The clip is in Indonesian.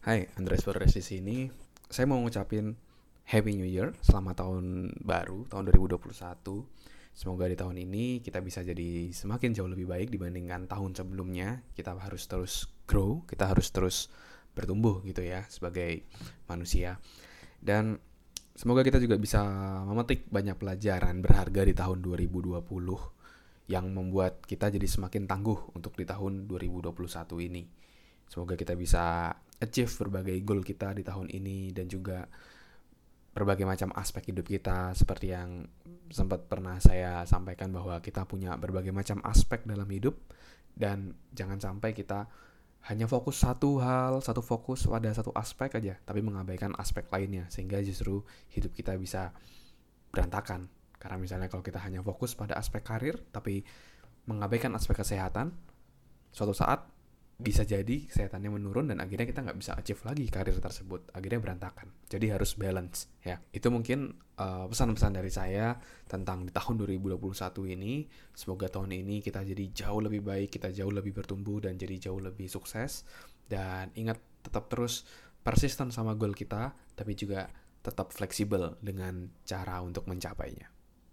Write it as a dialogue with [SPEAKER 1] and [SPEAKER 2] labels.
[SPEAKER 1] Hai, Andres Flores di sini. Saya mau ngucapin Happy New Year, selamat tahun baru, tahun 2021. Semoga di tahun ini kita bisa jadi semakin jauh lebih baik dibandingkan tahun sebelumnya. Kita harus terus grow, kita harus terus bertumbuh gitu ya sebagai manusia. Dan semoga kita juga bisa memetik banyak pelajaran berharga di tahun 2020 yang membuat kita jadi semakin tangguh untuk di tahun 2021 ini. Semoga kita bisa achieve berbagai goal kita di tahun ini dan juga berbagai macam aspek hidup kita seperti yang sempat pernah saya sampaikan bahwa kita punya berbagai macam aspek dalam hidup dan jangan sampai kita hanya fokus satu hal, satu fokus pada satu aspek aja, tapi mengabaikan aspek lainnya sehingga justru hidup kita bisa berantakan. Karena misalnya kalau kita hanya fokus pada aspek karir tapi mengabaikan aspek kesehatan, suatu saat bisa jadi kesehatannya menurun dan akhirnya kita nggak bisa achieve lagi karir tersebut. Akhirnya berantakan. Jadi harus balance ya. Itu mungkin uh, pesan-pesan dari saya tentang di tahun 2021 ini. Semoga tahun ini kita jadi jauh lebih baik kita jauh lebih bertumbuh dan jadi jauh lebih sukses. Dan ingat tetap terus persisten sama goal kita tapi juga tetap fleksibel dengan cara untuk mencapainya